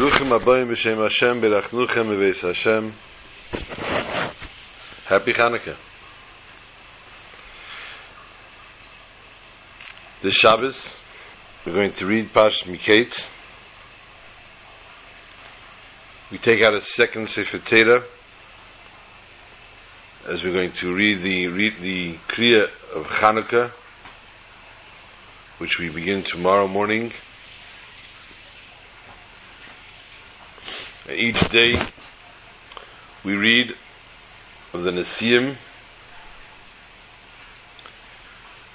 Bruchim Abayim B'Shem Hashem Berachnuchem Bebeis Hashem. Happy Hanukkah. This Shabbos we're going to read Pash Miketz. We take out a second Sefer Torah as we're going to read the read the Kriya of Hanukkah which we begin tomorrow morning each day we read of the Nesiim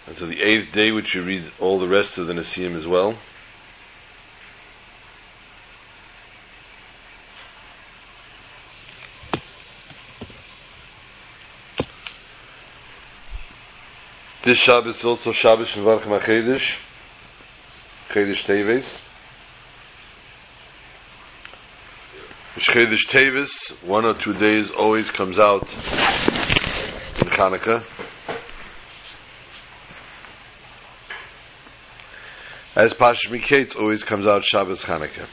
until the eighth day which we read all the rest of the Nesiim as well This Shabbos is also Shabbos in Varch Machedesh, Chedesh Teves. Chedesh Teves, one or two days always comes out in Hanukkah. As Pash Miketz always comes out Shabbos Hanukkah.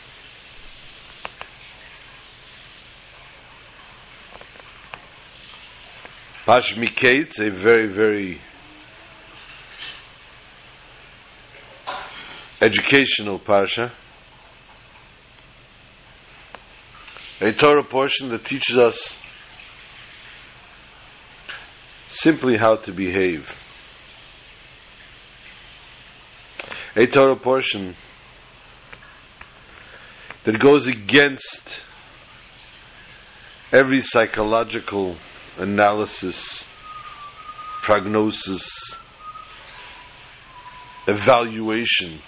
Pash Miketz, a very, very educational parsha. A Torah portion that teaches us simply how to behave. A Torah portion that goes against every psychological analysis, prognosis, evaluation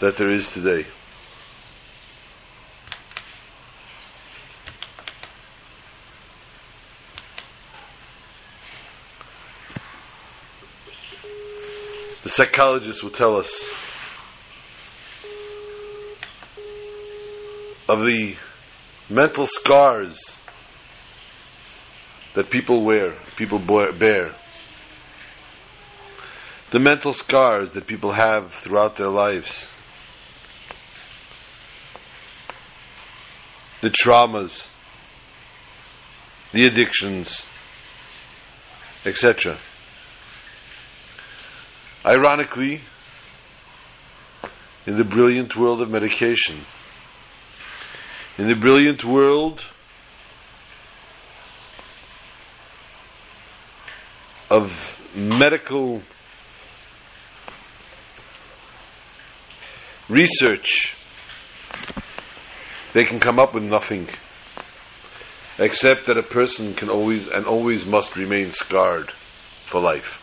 that there is today. The psychologists will tell us of the mental scars that people wear, people bear, the mental scars that people have throughout their lives. the traumas, the addictions, etc. Ironically, in the brilliant world of medication, in the brilliant world of medical research, they can come up with nothing except that a person can always and always must remain scarred for life.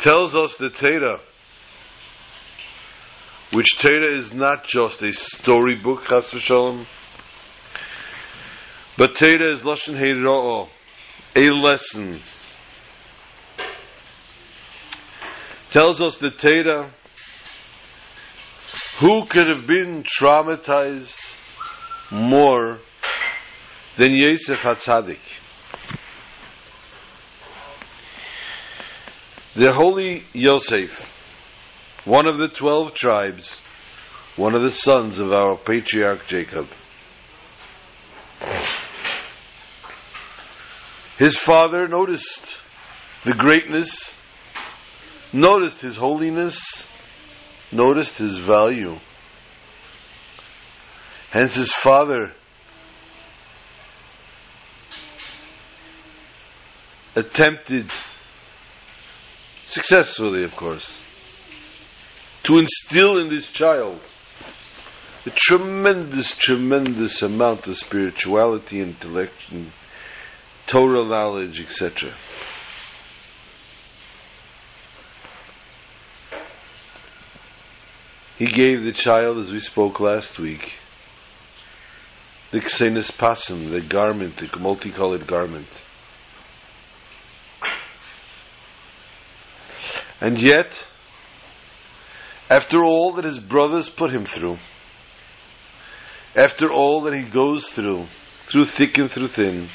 Tells us the Torah, which Torah is not just a storybook, Chas v'shalom, but Torah is Lashon Hora'ah, a lesson. Tells us the Torah who could have been traumatized more than Yosef HaTzadik? The holy Yosef, one of the twelve tribes, one of the sons of our patriarch Jacob. His father noticed the greatness, noticed his holiness, noticed his value. Hence his father attempted, successfully of course, to instill in this child a tremendous, tremendous amount of spirituality, intellect, and Torah knowledge, etc. He gave the child, as we spoke last week, the Kesones Pasim, the garment, the multicolored garment. And yet, after all that his brothers put him through, after all that he goes through, through thick and through thin,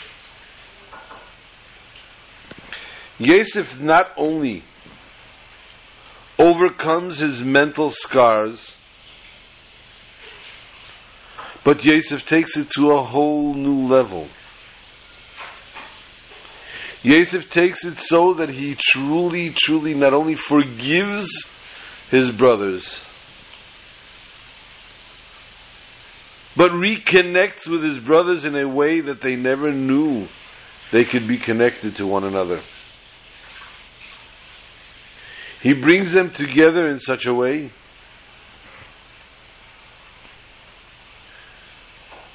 Yosef not only overcomes his mental scars But Yosef takes it to a whole new level. Yosef takes it so that he truly, truly not only forgives his brothers, but reconnects with his brothers in a way that they never knew they could be connected to one another. He brings them together in such a way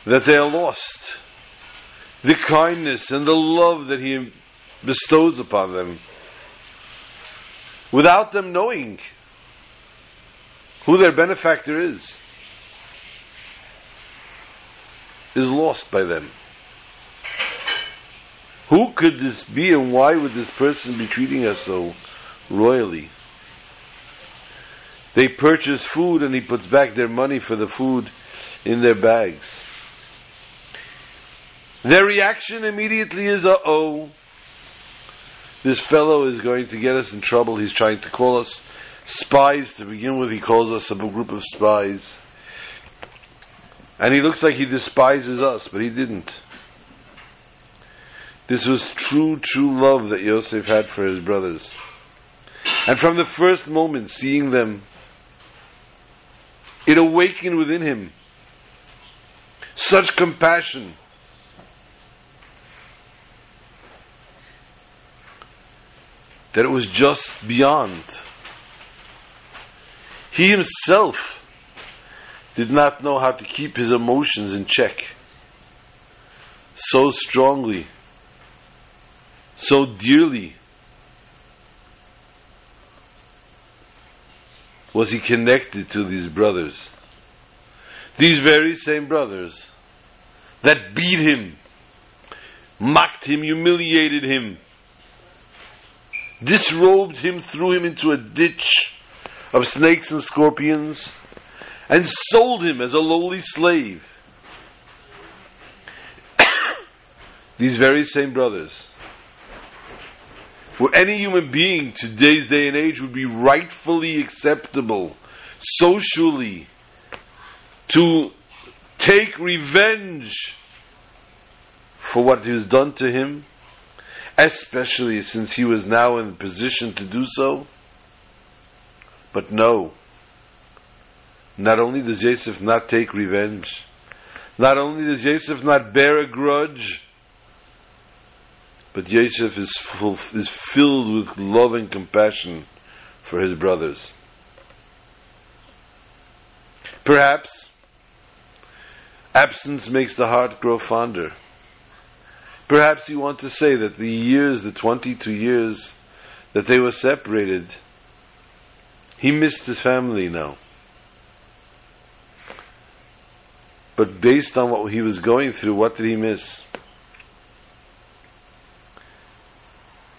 that they are lost. The kindness and the love that He bestows upon them without them knowing who their benefactor is, is lost by them. Who could this be and why would this person be treating us so royally? They purchase food and he puts back their money for the food in their bags. Their reaction immediately is, uh oh, this fellow is going to get us in trouble. He's trying to call us spies to begin with. He calls us a group of spies. And he looks like he despises us, but he didn't. This was true, true love that Yosef had for his brothers. And from the first moment, seeing them, it awakened within him such compassion. That it was just beyond. He himself did not know how to keep his emotions in check so strongly so dearly was he connected to these brothers. These very same brothers that beat him, mocked him, humiliated him, disrobed him, threw him into a ditch of snakes and scorpions, and sold him as a lowly slave. These very same brothers where any human being today's day and age would be rightfully acceptable socially to take revenge for what was done to him, especially since he was now in a position to do so. But no, not only does Joseph not take revenge, not only does Joseph not bear a grudge, but Yosef is, full, is filled with love and compassion for his brothers. Perhaps absence makes the heart grow fonder. Perhaps you want to say that the years, the 22 years that they were separated, he missed his family now. But based on what he was going through, what did he miss?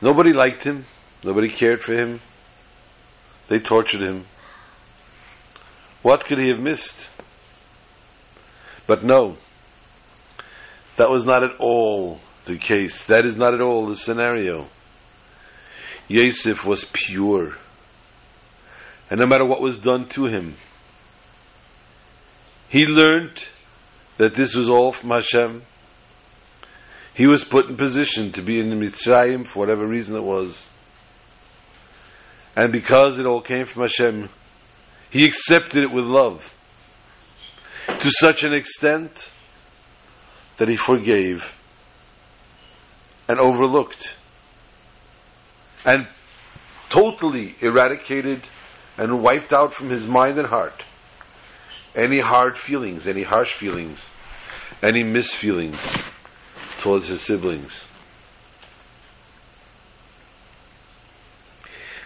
Nobody liked him. Nobody cared for him. They tortured him. What could he have missed? But no, that was not at all the case. That is not at all the scenario. Yosef was pure. And no matter what was done to him, he learned that this was all from Hashem. He was put in position to be in the Mitzrayim for whatever reason it was. And because it all came from Hashem, he accepted it with love. To such an extent that he forgave and overlooked and totally eradicated and wiped out from his mind and heart any hard feelings, any harsh feelings, any misfeelings towards his siblings.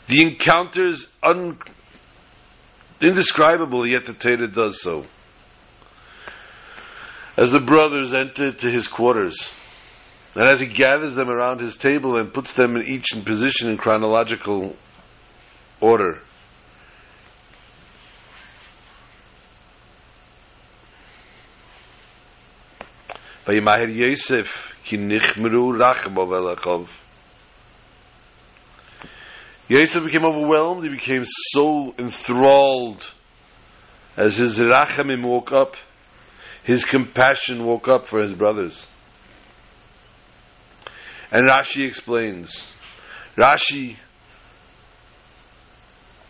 The encounter is un- indescribable, yet the Torah does so. As the brothers enter to his quarters, and as he gathers them around his table and puts them in each in position in chronological order, וימהר יוסף כי נחמרו רחמו ולחוב. Yosef became overwhelmed, he became so enthralled as his rachamim woke up, his compassion woke up for his brothers. And Rashi explains. Rashi,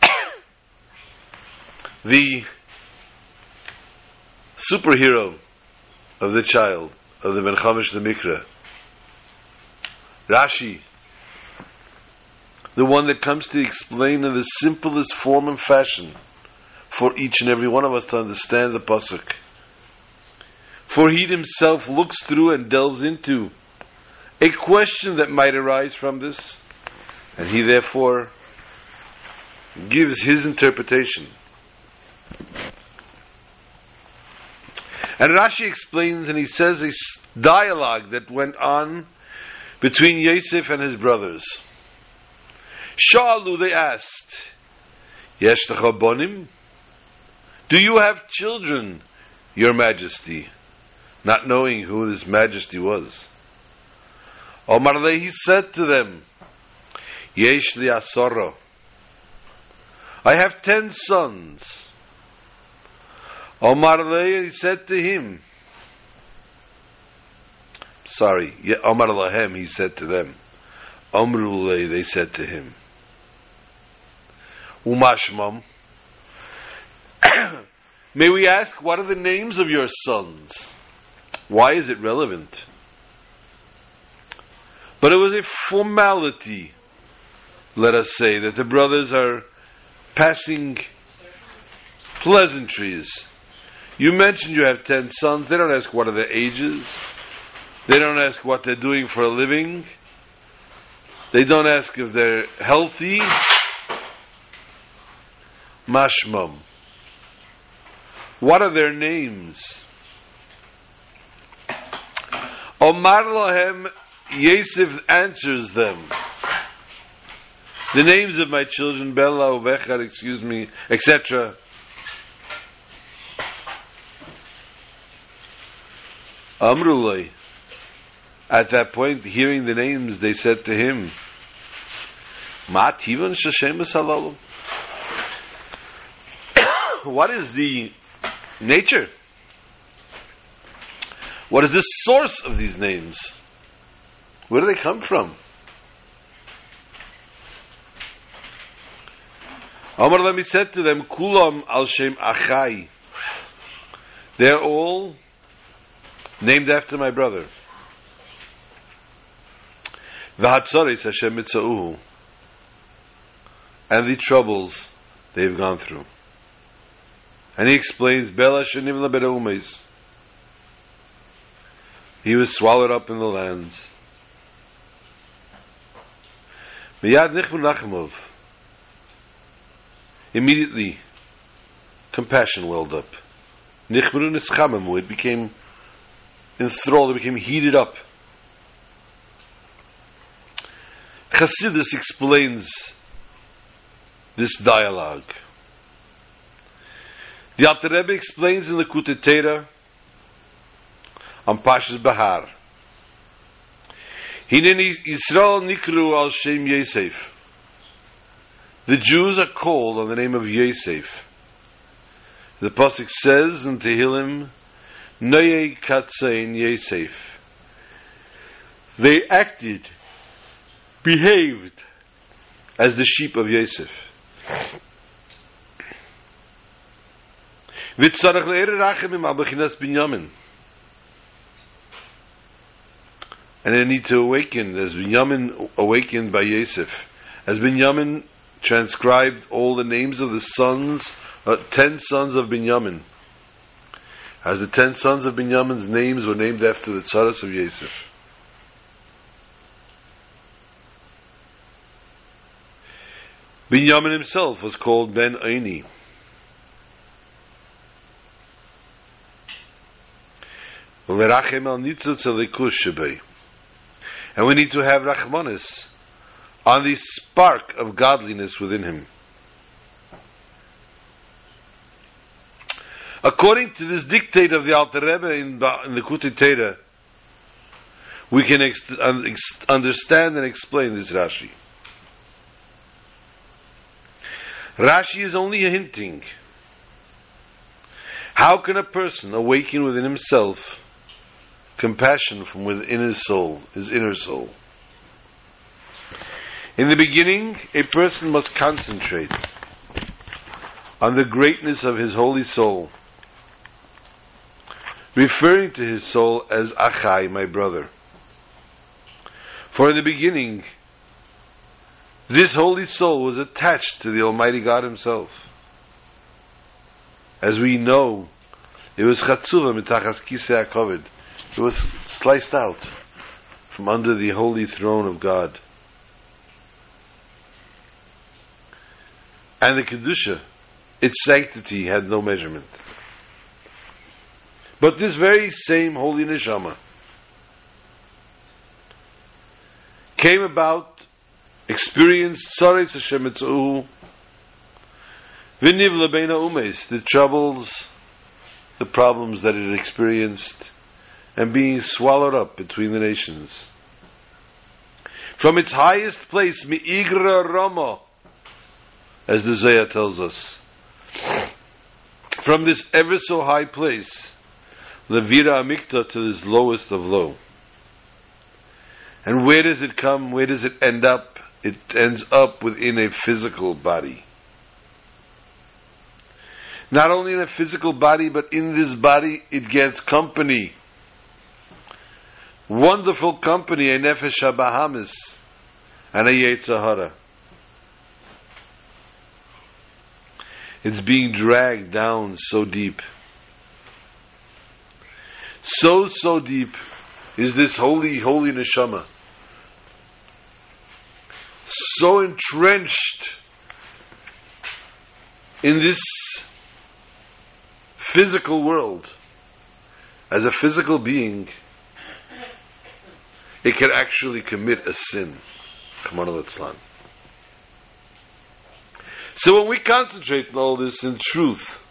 the superhero of the child, of the Ben the Mikra. Rashi, the one that comes to explain in the simplest form and fashion for each and every one of us to understand the Pasuk. For he himself looks through and delves into a question that might arise from this, and he therefore gives his interpretation. And Rashi explains and he says a dialogue that went on between Yosef and his brothers. Shalu, they asked, Yesh bonim? Do you have children, your majesty? Not knowing who this majesty was. Omar he said to them, Yesh li asoro. I have ten sons. Omar he said to him, sorry, Omar lahem, he said to them. Omrule, they said to him. Umashmam. May we ask, what are the names of your sons? Why is it relevant? But it was a formality, let us say, that the brothers are passing pleasantries. You mentioned you have ten sons. They don't ask what are their ages. They don't ask what they're doing for a living. They don't ask if they're healthy. Mashmam. What are their names? Omar Lahem Yosef answers them. The names of my children, Bella, Ovechad, excuse me, etc. Amrulay. At that point, hearing the names, they said to him, What is the nature? What is the source of these names? Where do they come from? Amar Lami said to them, Kulam al Shem Achai. They're all named after my brother. V'hatzaris Hashem mitzauhu. And the troubles they've gone through. And he explains, Bela umeis. He was swallowed up in the lands. Miyad Nichman Nachimov. Immediately, compassion welled up. Nichmanu Nischamamu. It became enthralled, it became heated up. Chassidus explains this dialogue. The Alter Rebbe explains in the Likkutei Torah on Pashas Bahar. Hineni Yisrael Nikru al Shem Yosef. The Jews are called on the name of Yosef. The Pasuk says in Tehillim, Noye Katzain Yosef. They acted, behaved as the sheep of Yosef. Vitzarach le'er rachim im abachinas binyamin. And they need to awaken as Binyamin awakened by Yosef. As Binyamin transcribed all the names of the sons, uh, ten sons of Binyamin. As the ten sons of Binyamin's names were named after the tzaras of Yosef. Binyamin himself was called Ben nitzutz and we need to have Rachmanis on the spark of godliness within him. According to this dictate of the Alter Rebbe in the, in the we can ex- ex- understand and explain this Rashi. Rashi is only hinting. How can a person awaken within himself compassion from within his soul, his inner soul? In the beginning, a person must concentrate on the greatness of his holy soul, referring to his soul as Achai, my brother. For in the beginning, this holy soul was attached to the Almighty God Himself. As we know, it was Chatzuva mitachas kisei hakovid. It was sliced out from under the holy throne of God. And the Kedusha, its sanctity had no measurement. But this very same holy neshama came about, experienced Tzaretz Hashem Etzuhu, Viniv Lebeina Umes, the troubles, the problems that it experienced, and being swallowed up between the nations. From its highest place, Mi'igra Rama, as the Zayah tells us. From this ever so high place, Levira Amikta to this lowest of low. And where does it come? Where does it end up? It ends up within a physical body. Not only in a physical body, but in this body it gets company. Wonderful company, a Nefesh HaBahamis and a Yetzer Hara. It's being dragged down so deep. So, so deep is this holy, holy neshama. So entrenched in this physical world, as a physical being, it can actually commit a sin. So when we concentrate on all this in truth,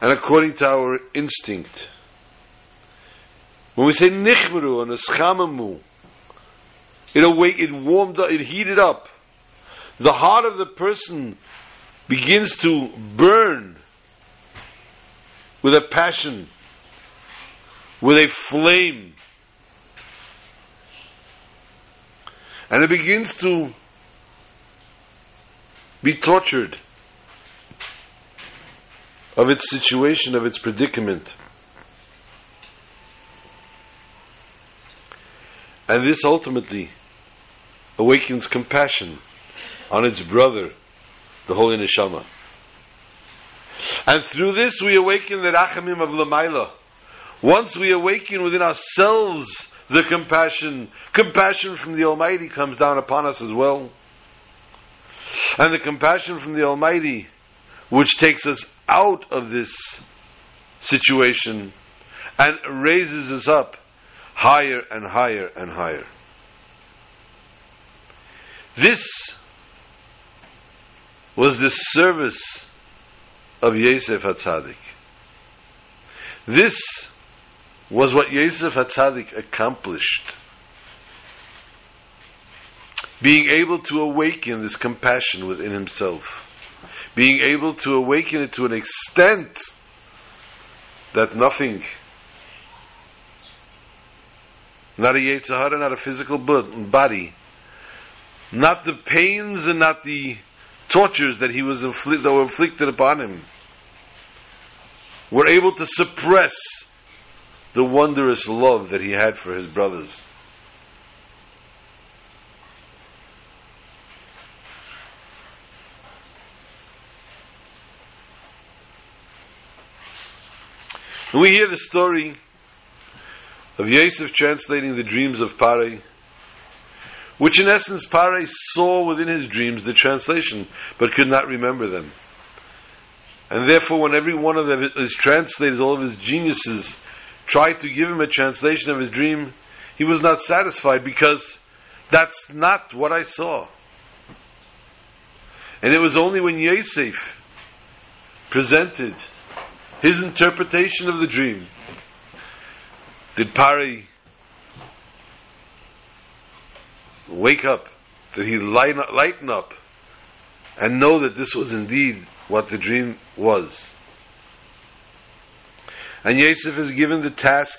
and according to our instinct, when we say nichmeru and eschamamu, it awake, it warmed up, it heated up. The heart of the person begins to burn with a passion, with a flame. And it begins to be tortured of its situation, of its predicament. And this ultimately awakens compassion on its brother, the Holy Neshama. And through this we awaken the Rachamim of Lamaila. Once we awaken within ourselves the compassion, compassion from the Almighty comes down upon us as well. And the compassion from the Almighty, which takes us out of this situation and raises us up higher and higher and higher. This was the service of Yosef HaTzadik. This was what Yosef HaTzadik accomplished. Being able to awaken this compassion within himself, being able to awaken it to an extent that nothing, not a Yetzirah, not a physical body, not the pains and not the tortures that he was that were inflicted upon him, were able to suppress the wondrous love that he had for his brothers. we hear the story of Yosef translating the dreams of Pare, which in essence Pare saw within his dreams the translation, but could not remember them. And therefore, when every one of them is translated, all of his geniuses, tried to give him a translation of his dream, he was not satisfied because that's not what I saw. And it was only when Yosef presented his interpretation of the dream, did Pari wake up? Did he lighten up and know that this was indeed what the dream was. And Yosef is given the task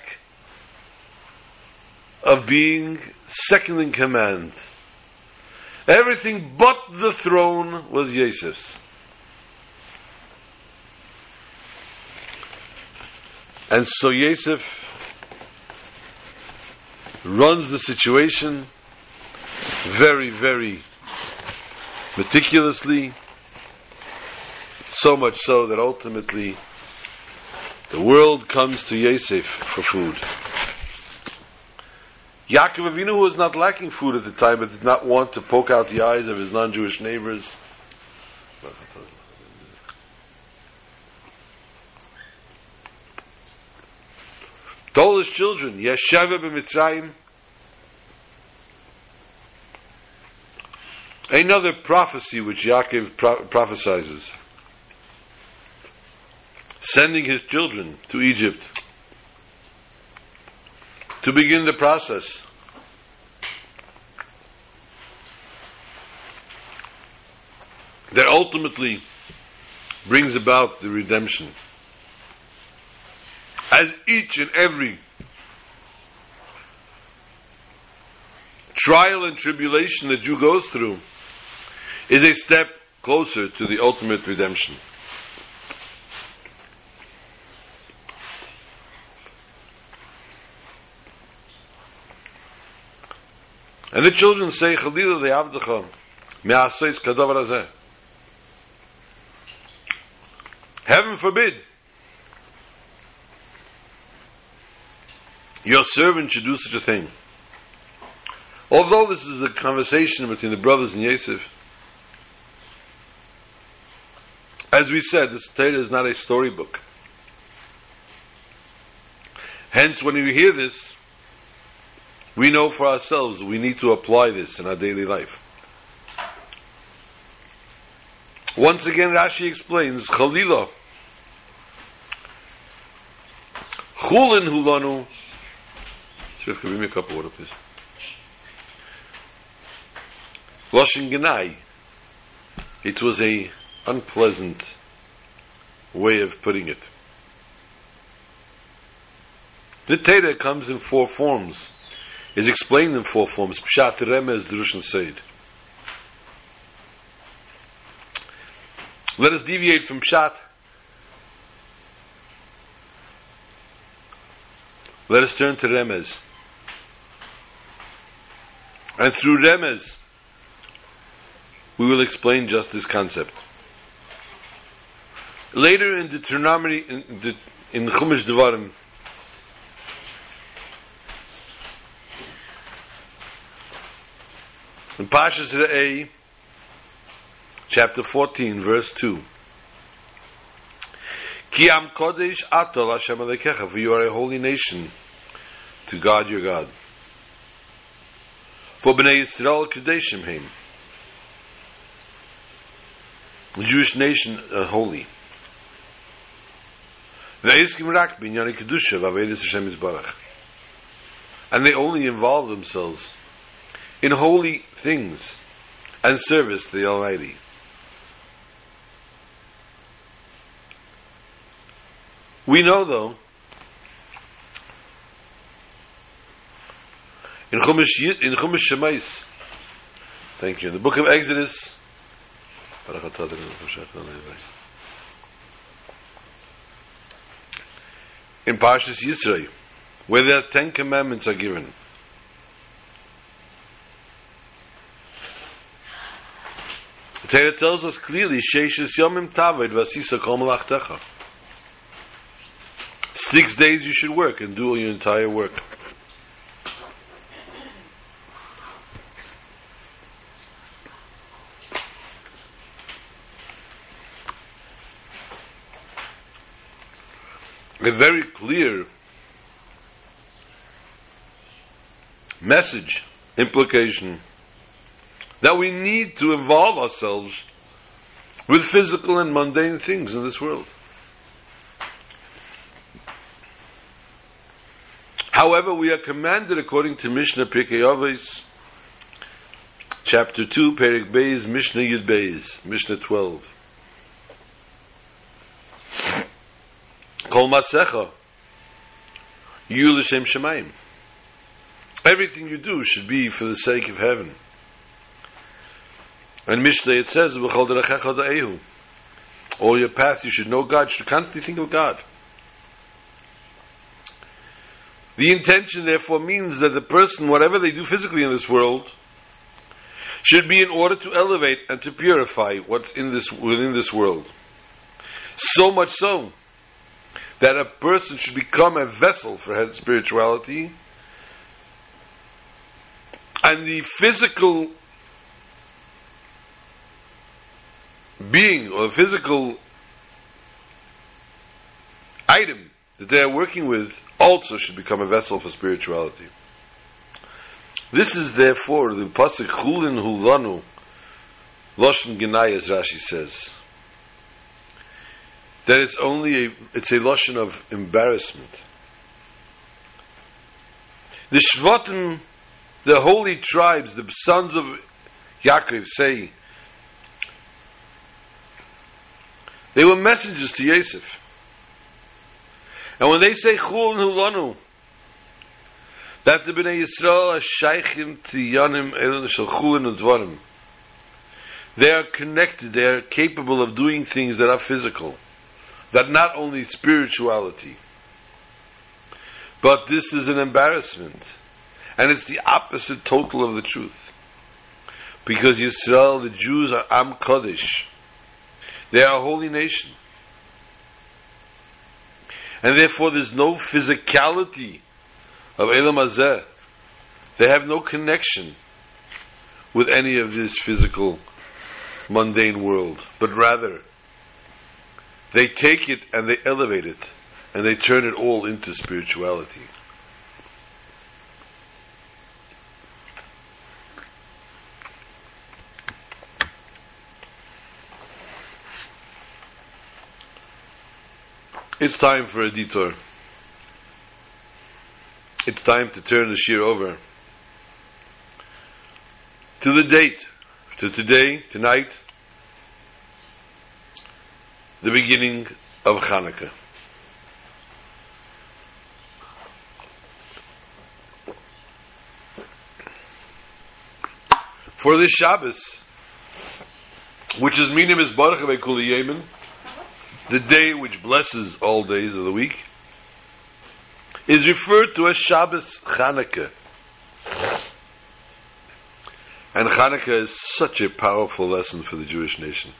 of being second in command. Everything but the throne was Yosef's. And so Yosef runs the situation very, very meticulously, so much so that ultimately the world comes to Yosef for food. Yaakov Avinu, who was not lacking food at the time, but did not want to poke out the eyes of his non-Jewish neighbors, told his children, Yeshava b'Mitzrayim, another prophecy which Yaakov pro- prophesizes, sending his children to Egypt to begin the process. That ultimately brings about the redemption. As each and every trial and tribulation that Jew goes through is a step closer to the ultimate redemption. And the children say, Chalila the Avdecha, Me'asois Kadovar Hazeh. Heaven forbid your servant should do such a thing. Although this is a conversation between the brothers and Yosef, as we said, this Torah is not a storybook. Hence, when you hear this, we know for ourselves we need to apply this in our daily life. Once again, Rashi explains, Chalila, Chulin hulanu, Shifka, give me a cup of water, please. Lashon Genai. It was a unpleasant way of putting it. The Torah comes in four forms is explained in four forms. Pshat, Remez, Drush, and Seid. Let us deviate from Pshat. Let us turn to Remez. And through Remez, we will explain just this concept. Later in Deuteronomy, in, in Chumash Devarim, In Pashas A, chapter 14, verse 2. Ki am kodesh atol Hashem alekecha, for you are a holy nation to God your God. For Bnei Yisrael kadeshim him. The Jewish nation are holy. Ve'iskim rak binyani kedusha v'avedis Hashem Yisbarach. And they only involve themselves in holy things and service to the Almighty. We know though, in Chumash, in Chumash Shemais, thank you, in the book of Exodus, in Parshas Yisro, where the Ten Commandments are given, Torah tells us clearly, Sheishis Yomim Taved Vasisa Kol Malachtecha. Six days you should work and do all your entire work. A very clear message, implication that we need to involve ourselves with physical and mundane things in this world. However, we are commanded according to Mishnah Pirkei Avos, chapter 2, Perik Beis, Mishnah Yud Beis, Mishnah 12. Kol Masecha, you l'shem shemayim. Everything you do should be for the sake of heaven. And Mishnah it says. All your paths, you should know God. You should constantly think of God. The intention, therefore, means that the person, whatever they do physically in this world, should be in order to elevate and to purify what's in this within this world. So much so that a person should become a vessel for spirituality, and the physical being or the physical item that they are working with also should become a vessel for spirituality. This is therefore the pasuk Chulin Hulanu Loshen as Rashi says that it's only a, it's a Loshen of embarrassment. The Shvatim, the holy tribes, the sons of Yaakov say they were messengers to Yosef. And when they say Chul and Hulanu, that the Bnei Yisrael are shaykhim to Yanim Elon Shal Chul. They are connected, they are capable of doing things that are physical, that not only spirituality, but this is an embarrassment. And it's the opposite total of the truth. Because Yisrael, the Jews are Am Kodesh. They are a holy nation and therefore there's no physicality of Elam Hazeh. They have no connection with any of this physical, mundane world, but rather they take it and they elevate it and they turn it all into spirituality. It's time for a detour. It's time to turn the shear over to the date, to today, tonight, the beginning of Hanukkah. For this Shabbos, which is Minim is Baruch Yemen, the day which blesses all days of the week, is referred to as Shabbos Chanukah. And Chanukah is such a powerful lesson for the Jewish nation.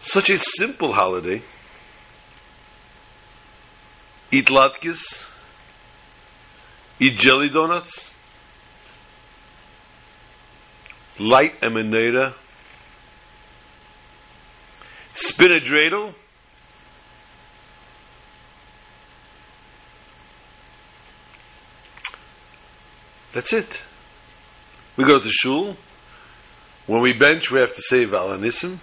Such a simple holiday. Eat latkes, eat jelly donuts, light a menorah, spin a dreidel, That's it. We go to shul. When we bench, we have to say V'al HaNissim.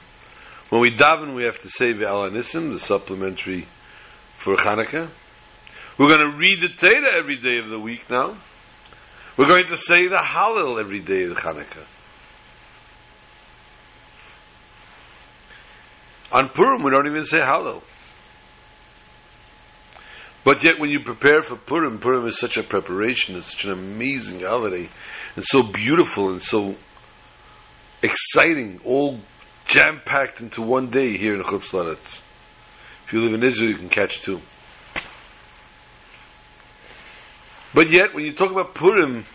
When we daven, we have to say V'al HaNissim, the supplementary for Hanukkah. We're going to read the Torah every day of the week now. We're going to say the Hallel every day of Hanukkah. On Purim, we don't even say Hallel. But yet, when you prepare for Purim, Purim is such a preparation, it's such an amazing holiday, and so beautiful and so exciting, all jam packed into one day here in Chutz. If you live in Israel, you can catch two. But yet, when you talk about Purim,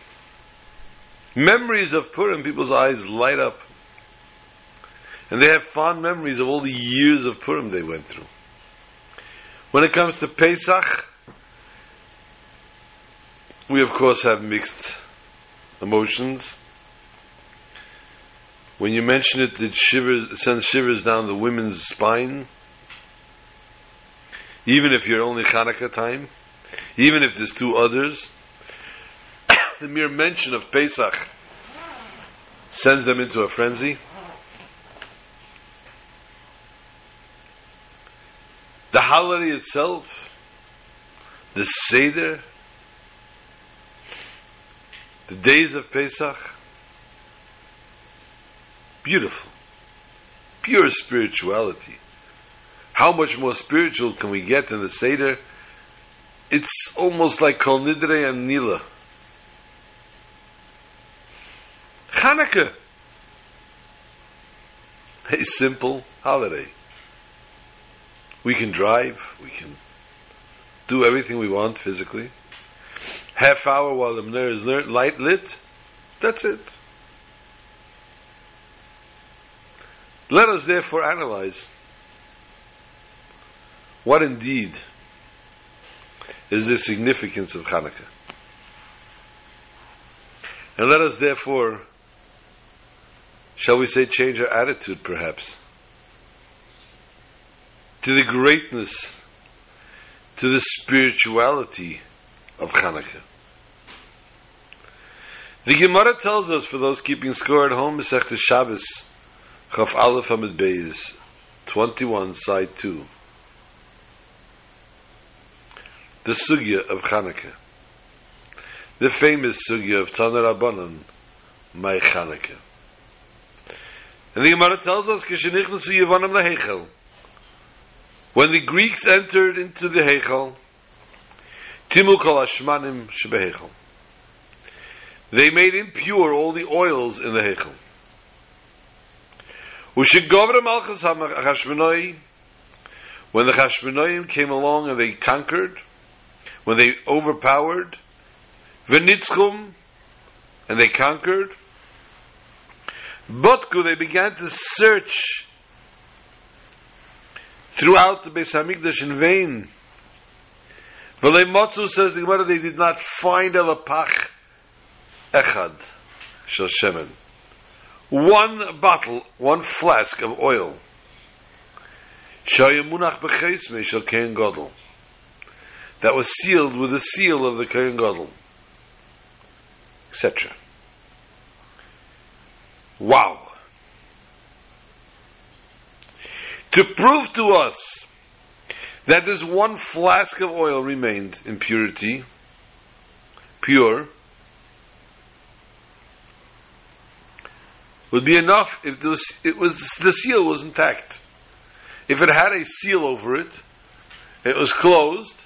memories of Purim, people's eyes light up. And they have fond memories of all the years of Purim they went through. When it comes to Pesach, we of course have mixed emotions. When you mention it, it shivers, sends shivers down the women's spine. Even if you're only Hanukkah time, even if there's two others, the mere mention of Pesach sends them into a frenzy. The holiday itself, the Seder, the days of Pesach, beautiful, pure spirituality. How much more spiritual can we get in the Seder it's almost like Kol Nidre and Nila. Hanukkah. A simple holiday. We can drive, we can do everything we want physically. Half hour while the menorah is light lit, that's it. Let us therefore analyze what indeed is the significance of Hanukkah. And let us therefore, shall we say, change our attitude perhaps to the greatness, to the spirituality of Hanukkah. The Gemara tells us, for those keeping score at home, Masechta Shabbos, Chaf Aleph Hamid Beis, 21, side 2. The Sugya of Chanukah. The famous Sugya of Tanar Rabbanan, my Chanukah. And the Gemara tells us, Kishenichnasu Yevanim Lahechel. When the Greeks entered into the Hechel, Timu Kol Ashmanim Shebehechel. They made impure all the oils in the Hechel. Ushigovra Malchus HaChashmonoi, when the Chashmonoim came along and they conquered, when they overpowered, Venitzchum, and they conquered, Botku, they began to search throughout the Beis Hamikdash in vain. V'lei Motzu says the Gemara, they did not find a lapach echad shel shemen one bottle, one flask of oil. That was sealed with the seal of the Kohen Gadol. Etc. Wow. To prove to us that this one flask of oil remained in purity, pure, would be enough if it was the seal was intact. If it had a seal over it, it was closed,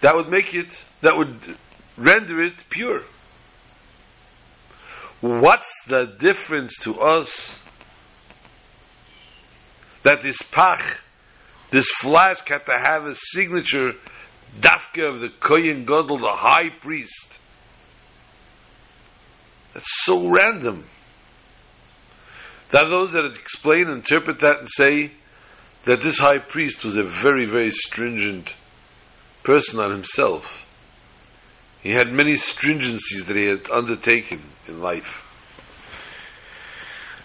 that would make it, that would render it pure. What's the difference to us that this pach, this flask had to have a signature dafka of the Kohen Gadol, the high priest? That's so random. There are those that explain, interpret that, and say that this high priest was a very, very stringent person on himself. He had many stringencies that he had undertaken in life.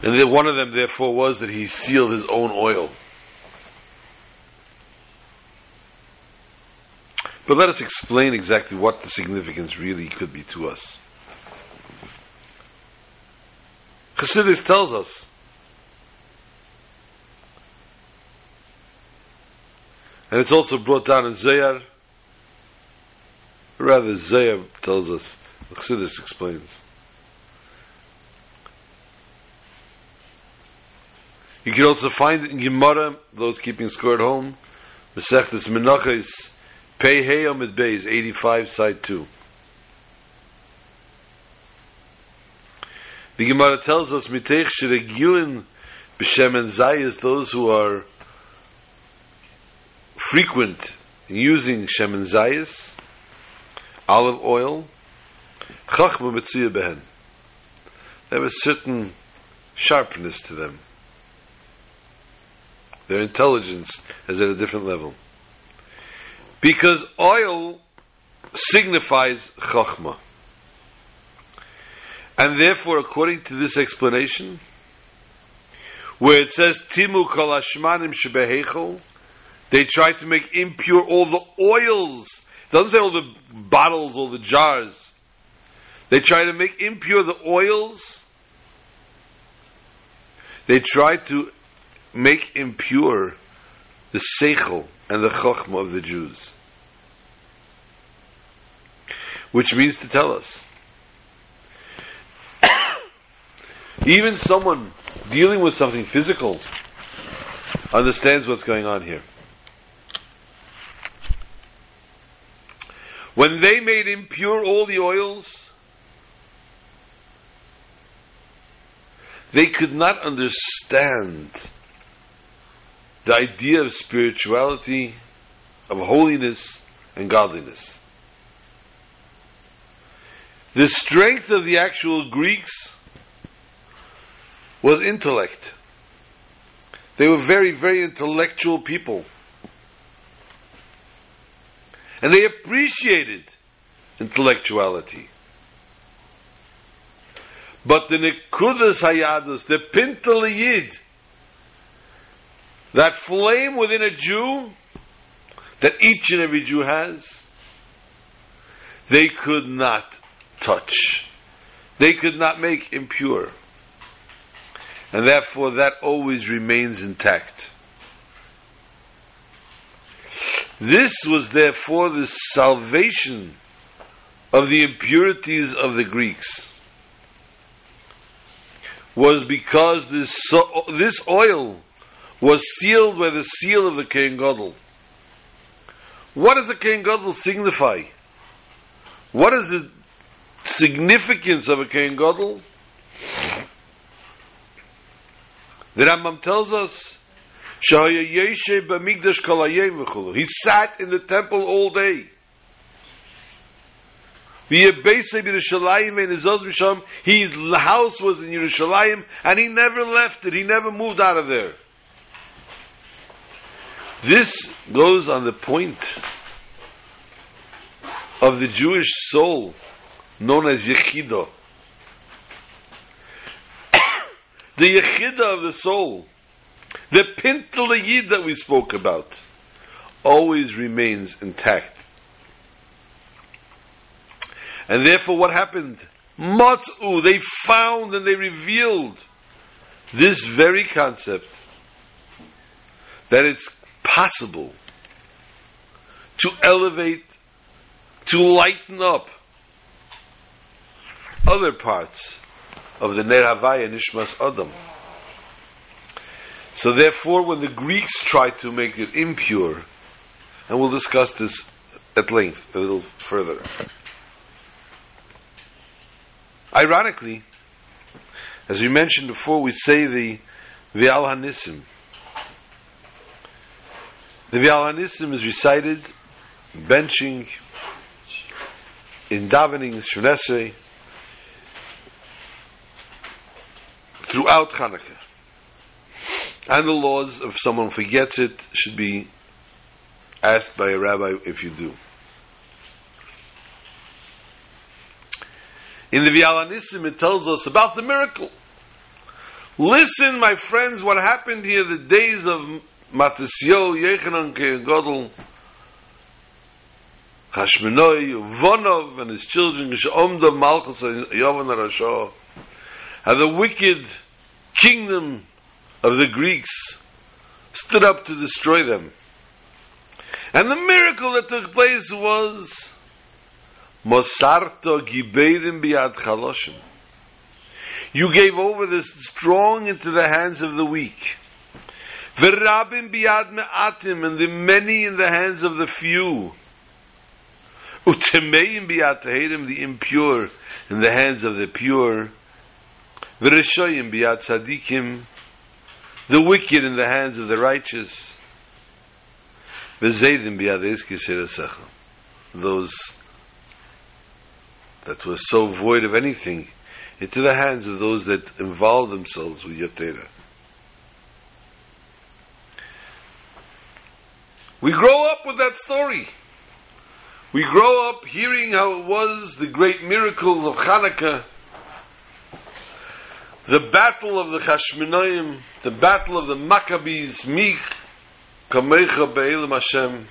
And that one of them, therefore, was that he sealed his own oil. But let us explain exactly what the significance really could be to us. Chassidus tells us And it's also brought down in Zayar. Rather, Zayar tells us, Chassidus explains. You can also find it in Gemara, those keeping score at home, Mesechtes Menachos, Pei Hey Amid Beis, 85, side 2. The Gemara tells us, Mitech Shiregilin B'Shem and Zayas, those who are frequent in using shemen zayis, olive oil, chachma behen. They have a certain sharpness to them. Their intelligence is at a different level. Because oil signifies chachma. And therefore, according to this explanation, where it says, Timu kol ashmanim shebehechol, they try to make impure all the oils. It doesn't say all the bottles, all the jars. They try to make impure the oils. They try to make impure the seichel and the chokhmah of the Jews. Which means to tell us. Even someone dealing with something physical understands what's going on here. When they made impure all the oils, they could not understand the idea of spirituality, of holiness and godliness. The strength of the actual Greeks was intellect. They were very, very intellectual people. And they appreciated intellectuality. But the Nekudas Hayadus, the Pintel Yid, that flame within a Jew, that each and every Jew has, they could not touch. They could not make impure. And therefore that always remains intact. This was therefore the salvation of the impurities of the Greeks. Was because this, this oil was sealed by the seal of the Kohen Gadol. What does the Kohen Gadol signify? What is the significance of a Kohen Gadol? The Rambam tells us, he sat in the temple all day. His house was in Yerushalayim, and he never left it. He never moved out of there. This goes on the point of the Jewish soul known as Yechidah. the Yechidah of the soul, the Pintel Yid that we spoke about, always remains intact. And therefore what happened? Matzu, they found and they revealed this very concept that it's possible to elevate, to lighten up other parts of the Ner Havaya Nishmas Adam. So therefore, when the Greeks tried to make it impure, and we'll discuss this at length a little further. Ironically, as we mentioned before, we say the V'al HaNissim. The V'al HaNissim is recited benching in davening Shmonesrei throughout Hanukkah. And the laws, if someone forgets it, should be asked by a rabbi if you do. In the V'al HaNissim, it tells us about the miracle. Listen, my friends, what happened here the days of Matisyo, Yechanan, Godel, Hashmenoi, Vonov, and his children, Omda, Malchus, Yovan, Rasha, and the wicked kingdom of the Greeks stood up to destroy them. And the miracle that took place was Mosarto Gibedim Biad Chaloshim. You gave over the strong into the hands of the weak. Verabim biad me'atim, and the many in the hands of the few. Utemeim biad tehedim, the impure in the hands of the pure. the V'reshoyim biad tzadikim, the wicked in the hands of the righteous. V'zeidim biad eskis those that were so void of anything, into the hands of those that involve themselves with Yotera. We grow up with that story. We grow up hearing how it was the great miracles of Hanukkah, the battle of the Chashmonaim, the battle of the Maccabees, Mich, Kamecha Be'elim Hashem,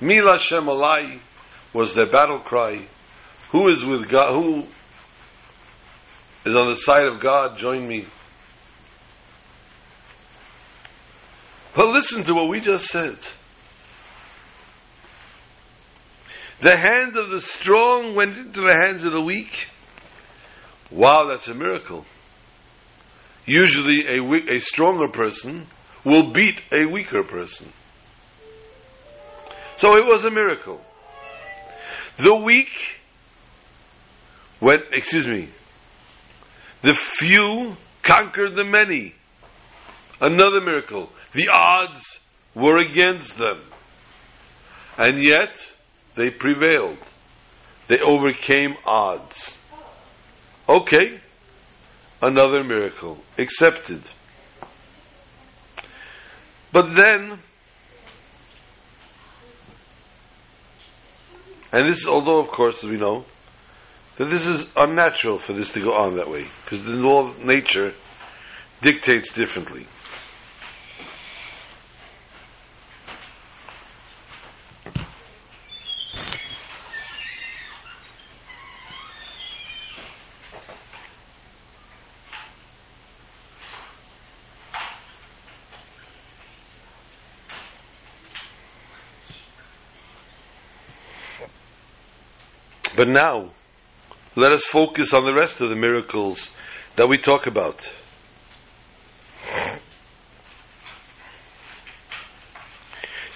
Mil Hashem Alai was their battle cry. Who is with God? Who is on the side of God? Join me. But listen to what we just said. The hand of the strong went into the hands of the weak. Wow, that's a miracle. Usually, a, weak, a stronger person will beat a weaker person. So it was a miracle. The weak went, excuse me, the few conquered the many. Another miracle. The odds were against them. And yet, they prevailed. They overcame odds. Okay, another miracle. Accepted. But then, and this is, although of course, as we know, that this is unnatural for this to go on that way, because the law of nature dictates differently. But now, let us focus on the rest of the miracles that we talk about.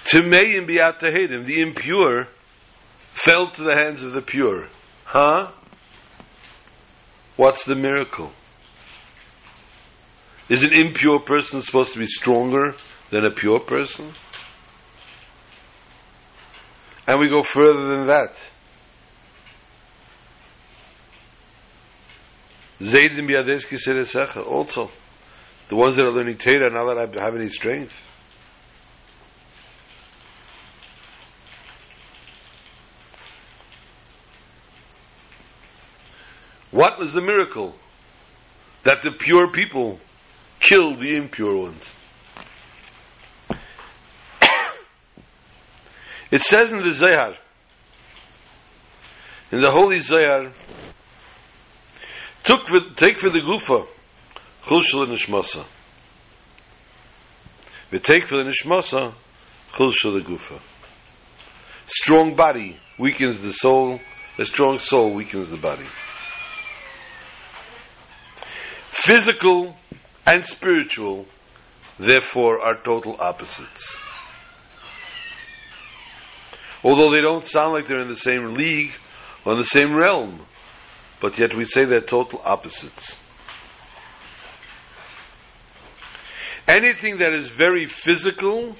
Timei and Beatahadim, the impure, fell to the hands of the pure. Huh? What's the miracle? Is an impure person supposed to be stronger than a pure person? And we go further than that. Zaydim Yadeski Seresecha, also. The ones that are learning Torah now that I have any strength. What was the miracle? That the pure people killed the impure ones. it says in the Zohar, in the Holy Zohar, took for, take for the gufa. Chul shel nishmasa. We take for the nishmasa the gufa. Strong body weakens the soul a strong soul weakens the body. Physical and spiritual therefore are total opposites. Although they don't sound like they're in the same league or in the same realm but yet we say they're total opposites. Anything that is very physical,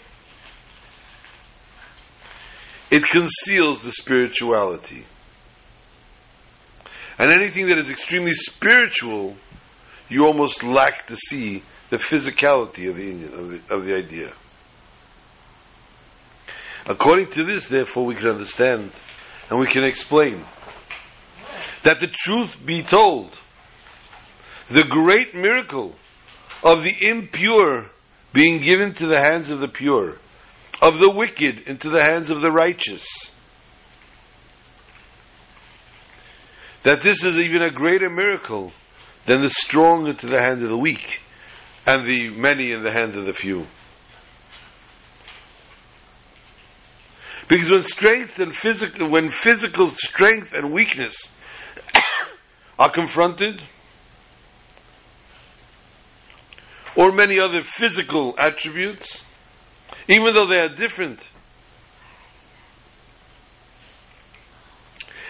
it conceals the spirituality. And anything that is extremely spiritual, you almost lack to see the physicality of the, of the, of the idea. According to this, therefore, we can understand and we can explain that the truth be told, the great miracle of the impure being given to the hands of the pure, of the wicked into the hands of the righteous. That this is even a greater miracle than the strong into the hand of the weak, and the many in the hand of the few. Because when strength and physical, when physical strength and weakness are confronted, or many other physical attributes, even though they are different.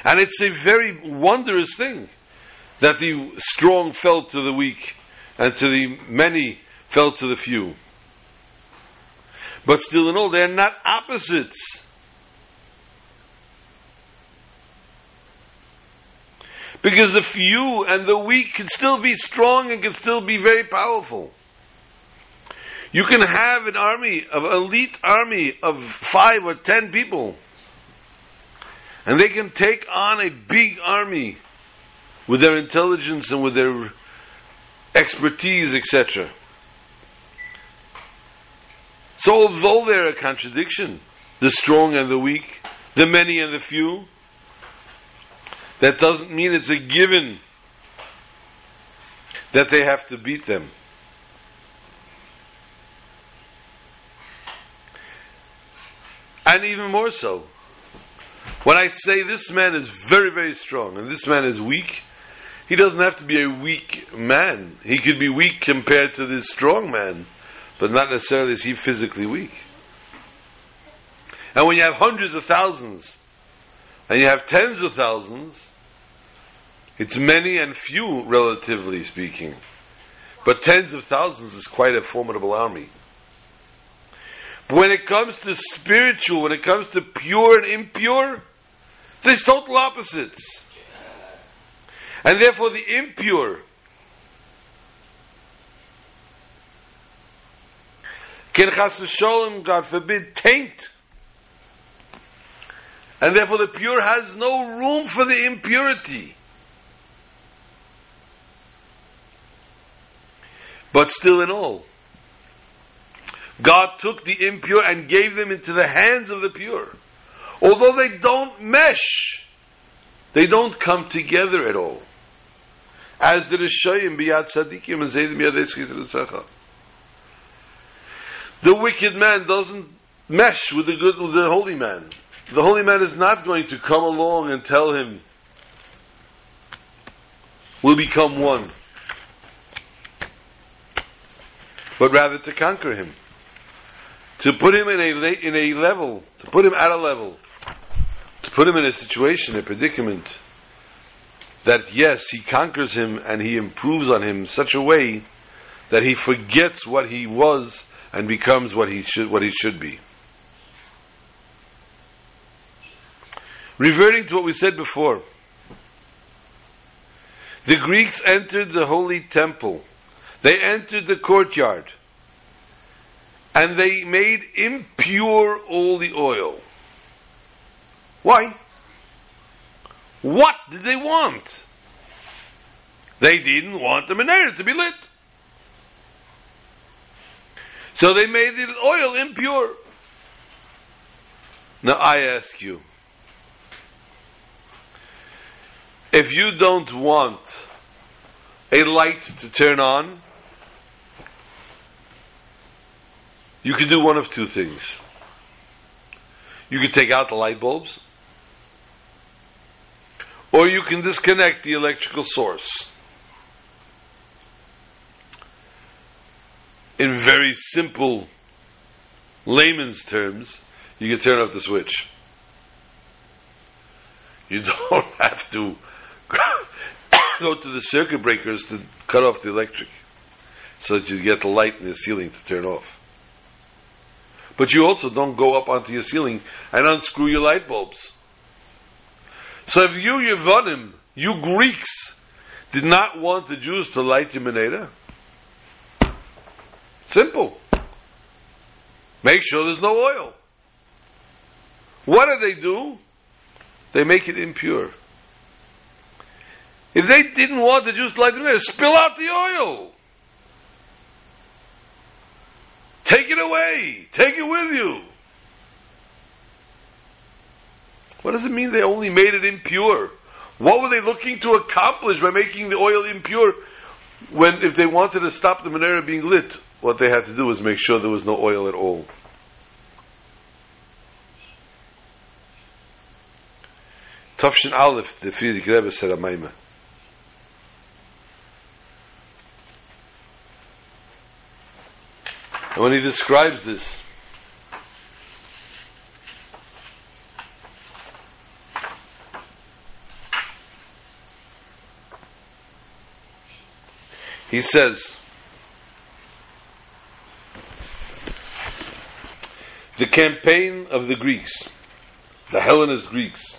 And it's a very wondrous thing that the strong fell to the weak and to the many fell to the few. But still in all, they are not opposites. Because the few and the weak can still be strong and can still be very powerful. You can have an army, of elite army of five or ten people. And they can take on a big army with their intelligence and with their expertise, etc. So although they're a contradiction, the strong and the weak, the many and the few, that doesn't mean it's a given that they have to beat them. And even more so, when I say this man is very, very strong and this man is weak, he doesn't have to be a weak man. He could be weak compared to this strong man, but not necessarily is he physically weak. And when you have hundreds of thousands and you have tens of thousands, it's many and few, relatively speaking. But tens of thousands is quite a formidable army. When it comes to spiritual, when it comes to pure and impure, there's total opposites. And therefore the impure can God forbid, taint. And therefore the pure has no room for the impurity. But still in all, God took the impure and gave them into the hands of the pure. Although they don't mesh, they don't come together at all. As the Rishayim biyad tzadikim and zaydim yad The wicked man doesn't mesh with the good, with the holy man. The holy man is not going to come along and tell him, we'll become one. But rather to conquer him to put him in a in a level, to put him at a level, to put him in a situation, a predicament that yes, he conquers him and he improves on him such a way that he forgets what he was and becomes what he should what he should be. Reverting to what we said before, the Greeks entered the holy temple. They entered the courtyard and they made impure all the oil. Why? What did they want? They didn't want the menorah to be lit. So they made the oil impure. Now I ask you, if you don't want a light to turn on, You can do one of two things. You can take out the light bulbs, or you can disconnect the electrical source. In very simple layman's terms, you can turn off the switch. You don't have to go to the circuit breakers to cut off the electric so that you get the light in the ceiling to turn off. But you also don't go up onto your ceiling and unscrew your light bulbs. So if you Yevonim, you Greeks, did not want the Jews to light your menorah, simple. Make sure there's no oil. What do they do? They make it impure. If they didn't want the Jews to light the menorah, spill out the oil. Take it away. Take it with you. What does it mean they only made it impure? What were they looking to accomplish by making the oil impure when if they wanted to stop the menorah being lit, what they had to do was make sure there was no oil at all. Tafshin Aleph, the Frierdiker Rebbe said a. And when he describes this, he says, the campaign of the Greeks, the Hellenist Greeks,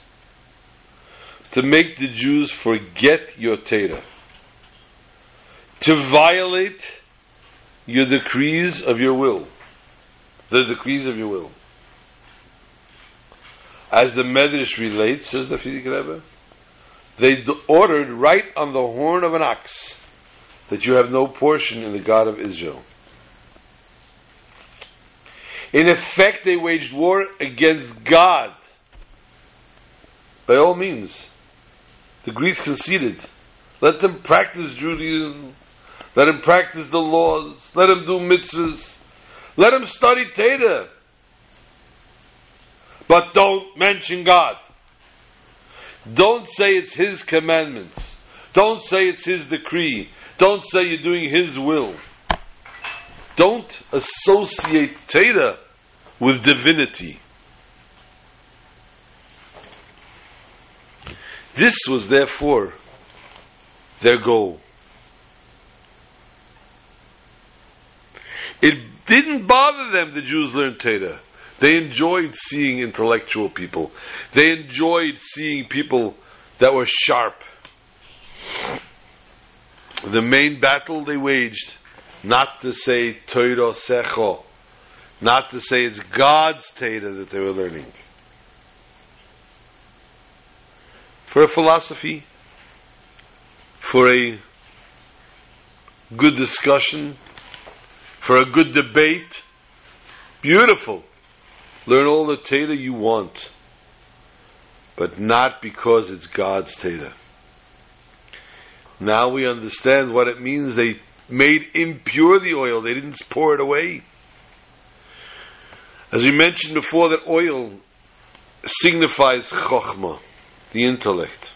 is to make the Jews forget your Torah, to violate your decrees of your will. The decrees of your will. As the Medrash relates, says the Frierdiker Rebbe, they ordered right on the horn of an ox that you have no portion in the God of Israel. In effect, they waged war against God. By all means, the Greeks conceded. Let them practice Judaism let him practice the laws. Let him do mitzvahs. Let him study Torah. But don't mention God. Don't say it's His commandments. Don't say it's His decree. Don't say you're doing His will. Don't associate Torah with divinity. This was therefore their goal. It didn't bother them the Jews learned Torah. They enjoyed seeing intellectual people. They enjoyed seeing people that were sharp. The main battle they waged, not to say Torah Secho, not to say it's God's Torah that they were learning. For a philosophy, for a good discussion, for a good debate, beautiful. Learn all the Torah you want, but not because it's God's Torah. Now we understand what it means. They made impure the oil. They didn't pour it away. As we mentioned before, that oil signifies chokhmah, the intellect.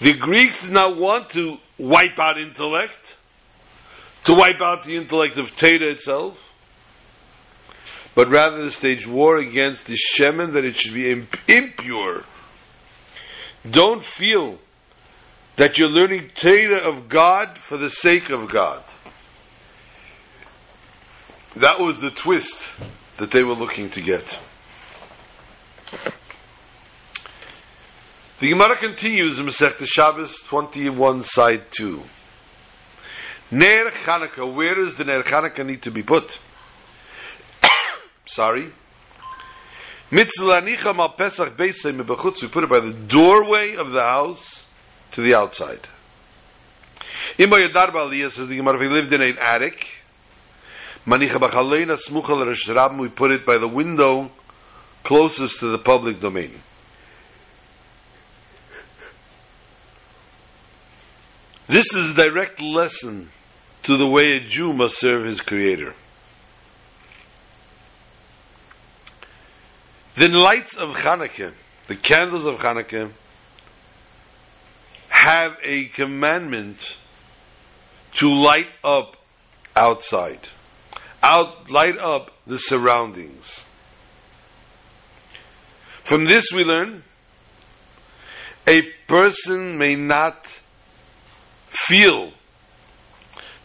The Greeks did not want to wipe out intellect, to wipe out the intellect of Torah itself, but rather to stage war against the shemen that it should be imp- impure. Don't feel that you're learning Torah of God for the sake of God. That was the twist that they were looking to get. The Gemara continues in Masechta Shabbos 21, side 2. Ner Chanukah, where does the Ner Chanukah need to be put? Sorry. Mitzvah mal Pesach Beisay mebachutz, we put it by the doorway of the house to the outside. Imo Yadar says the Gemara, if he lived in an attic, Manicha Bachalena Smucha we put it by the window closest to the public domain. This is a direct lesson to the way a Jew must serve his Creator. The lights of Hanukkah, the candles of Hanukkah, have a commandment to light up outside, out light up the surroundings. From this we learn a person may not feel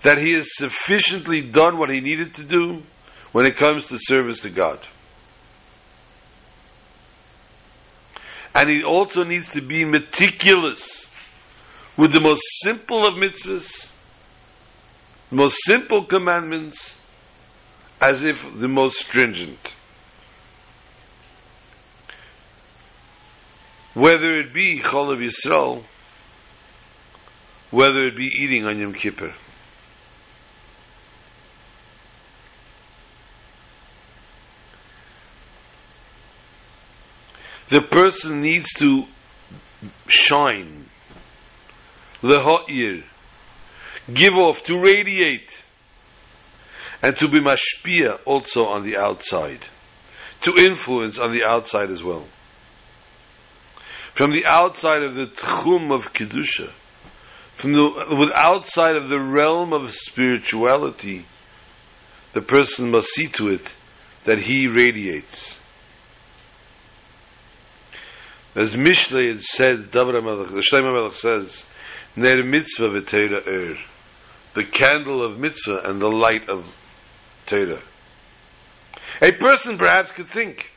that he has sufficiently done what he needed to do when it comes to service to God. And he also needs to be meticulous with the most simple of mitzvahs, the most simple commandments, as if the most stringent. Whether it be Chol of Yisrael, whether it be eating on Yom Kippur. The person needs to shine. Leho'ir, give off, to radiate, and to be mashpia also on the outside, to influence on the outside as well. From the outside of the tchum of kedusha, from the with outside of the realm of spirituality, the person must see to it that he radiates. As Mishle said, David Melech, the Shlomo Melech says, Ner mitzvah v'teira er. The candle of mitzvah and the light of Torah. A person perhaps could think,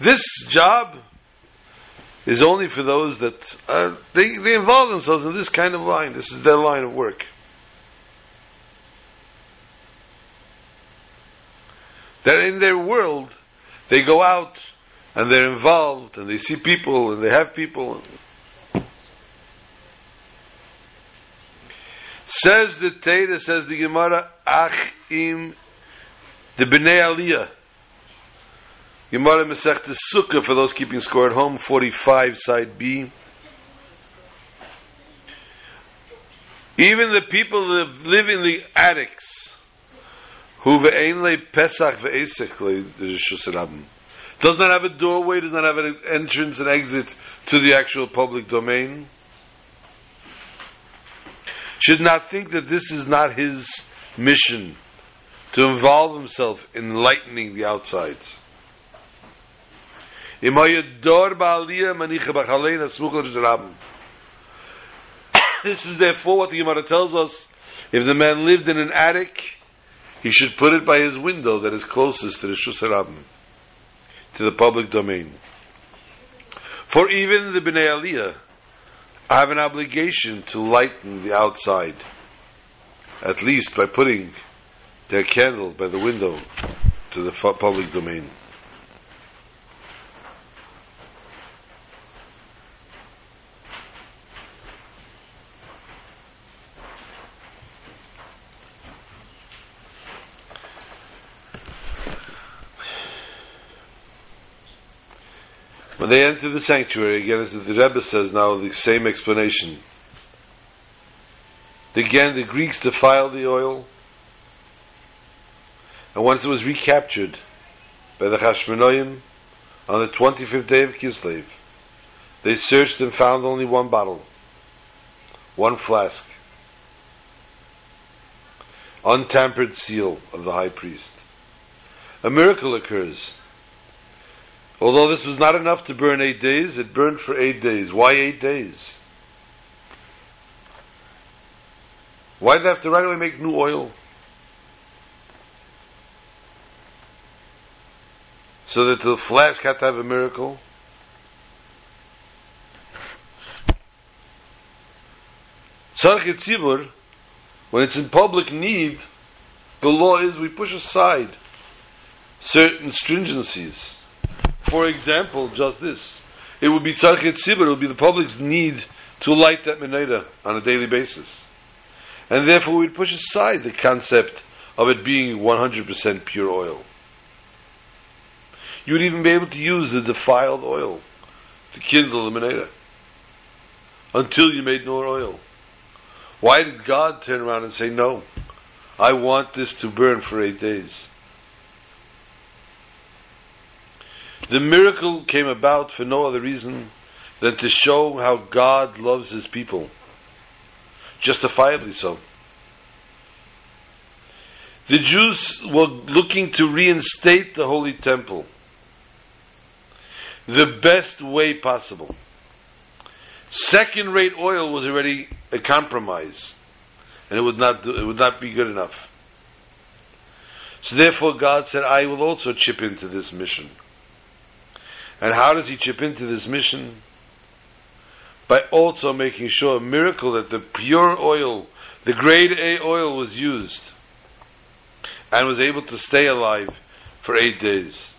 this job is only for those that are, they, they involve themselves in this kind of line. This is their line of work. That in their world, they go out and they're involved and they see people and they have people. Says the Torah, says the Gemara, Ach im the Bnei Aliyah. Gemara the Sukkah for those keeping score at home, 45 side B. Even the people that live in the attics, who ve'ein le Pesach ve'esek le does not have a doorway, does not have an entrance and exit to the actual public domain, should not think that this is not his mission to involve himself in lightening the outsides. This is therefore what the Gemara tells us. If the man lived in an attic, he should put it by his window that is closest to the Shusarabim, to the public domain. For even the Bnei Aliyah have an obligation to lighten the outside, at least by putting their candle by the window to the public domain. When they enter the sanctuary, again, as the Rebbe says now, the same explanation. Again, the Greeks defiled the oil, and once it was recaptured by the Hashmonaim on the 25th day of Kislev, they searched and found only one bottle, one flask, untampered seal of the high priest. A miracle occurs. Although this was not enough to burn eight days, it burned for eight days. Why eight days? Why did they have to right away make new oil? So that the flask had to have a miracle? Tzarech Tzibur, when it's in public need, the law is we push aside certain stringencies. For example, just this. It would be tzarchet sibur, it would be the public's need to light that menorah on a daily basis. And therefore we'd push aside the concept of it being 100% pure oil. You would even be able to use the defiled oil to kindle the menorah until you made more oil. Why did God turn around and say, no, I want this to burn for eight days? The miracle came about for no other reason than to show how God loves his people. Justifiably so. The Jews were looking to reinstate the Holy Temple the best way possible. Second rate oil was already a compromise, and it would not do, it would not be good enough. So therefore God said, I will also chip into this mission. And how does he chip into this mission? By also making sure a miracle that the pure oil, the grade A oil was used and was able to stay alive for eight days.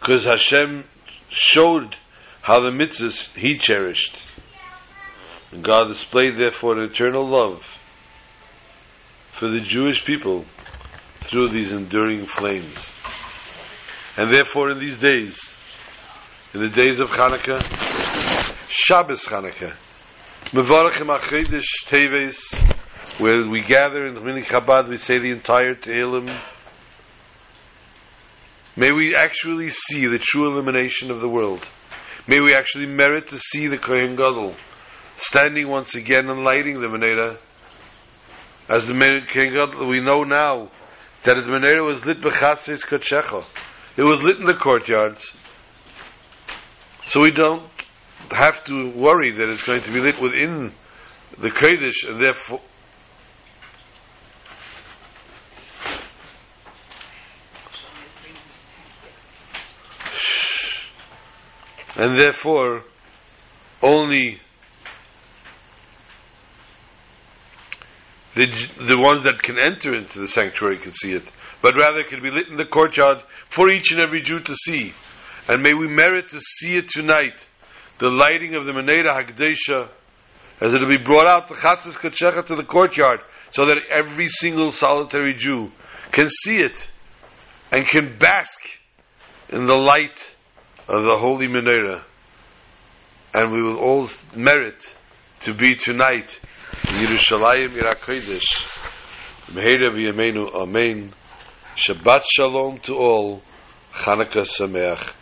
Because Hashem showed how the mitzvahs he cherished. And God displayed therefore an eternal love for the Jewish people through these enduring flames. And therefore in these days, in the days of Hanukkah, Shabbos Hanukkah, Mevarachim Achidish Teves, where we gather in the Mini Chabad, we say the entire Tehillim. May we actually see the true illumination of the world. May we actually merit to see the Kohen Gadol standing once again and lighting the menorah. As the Kohen Gadol, we know now that the menorah was lit by b'chatzes kachecha. It was lit in the courtyards. So we don't have to worry that it's going to be lit within the Kodesh and therefore and therefore only the the ones that can enter into the sanctuary can see it, but rather it can be lit in the courtyard for each and every Jew to see. And may we merit to see it tonight, the lighting of the Meneda Hagdesha, as it will be brought out the Chatzis Katshecha to the courtyard, so that every single solitary Jew can see it and can bask in the light of the holy menorah, and we will all merit to be tonight in Yerushalayim Irakodesh. Meheira v'yameinu Amen. Shabbat Shalom to all. Chanukah Sameach.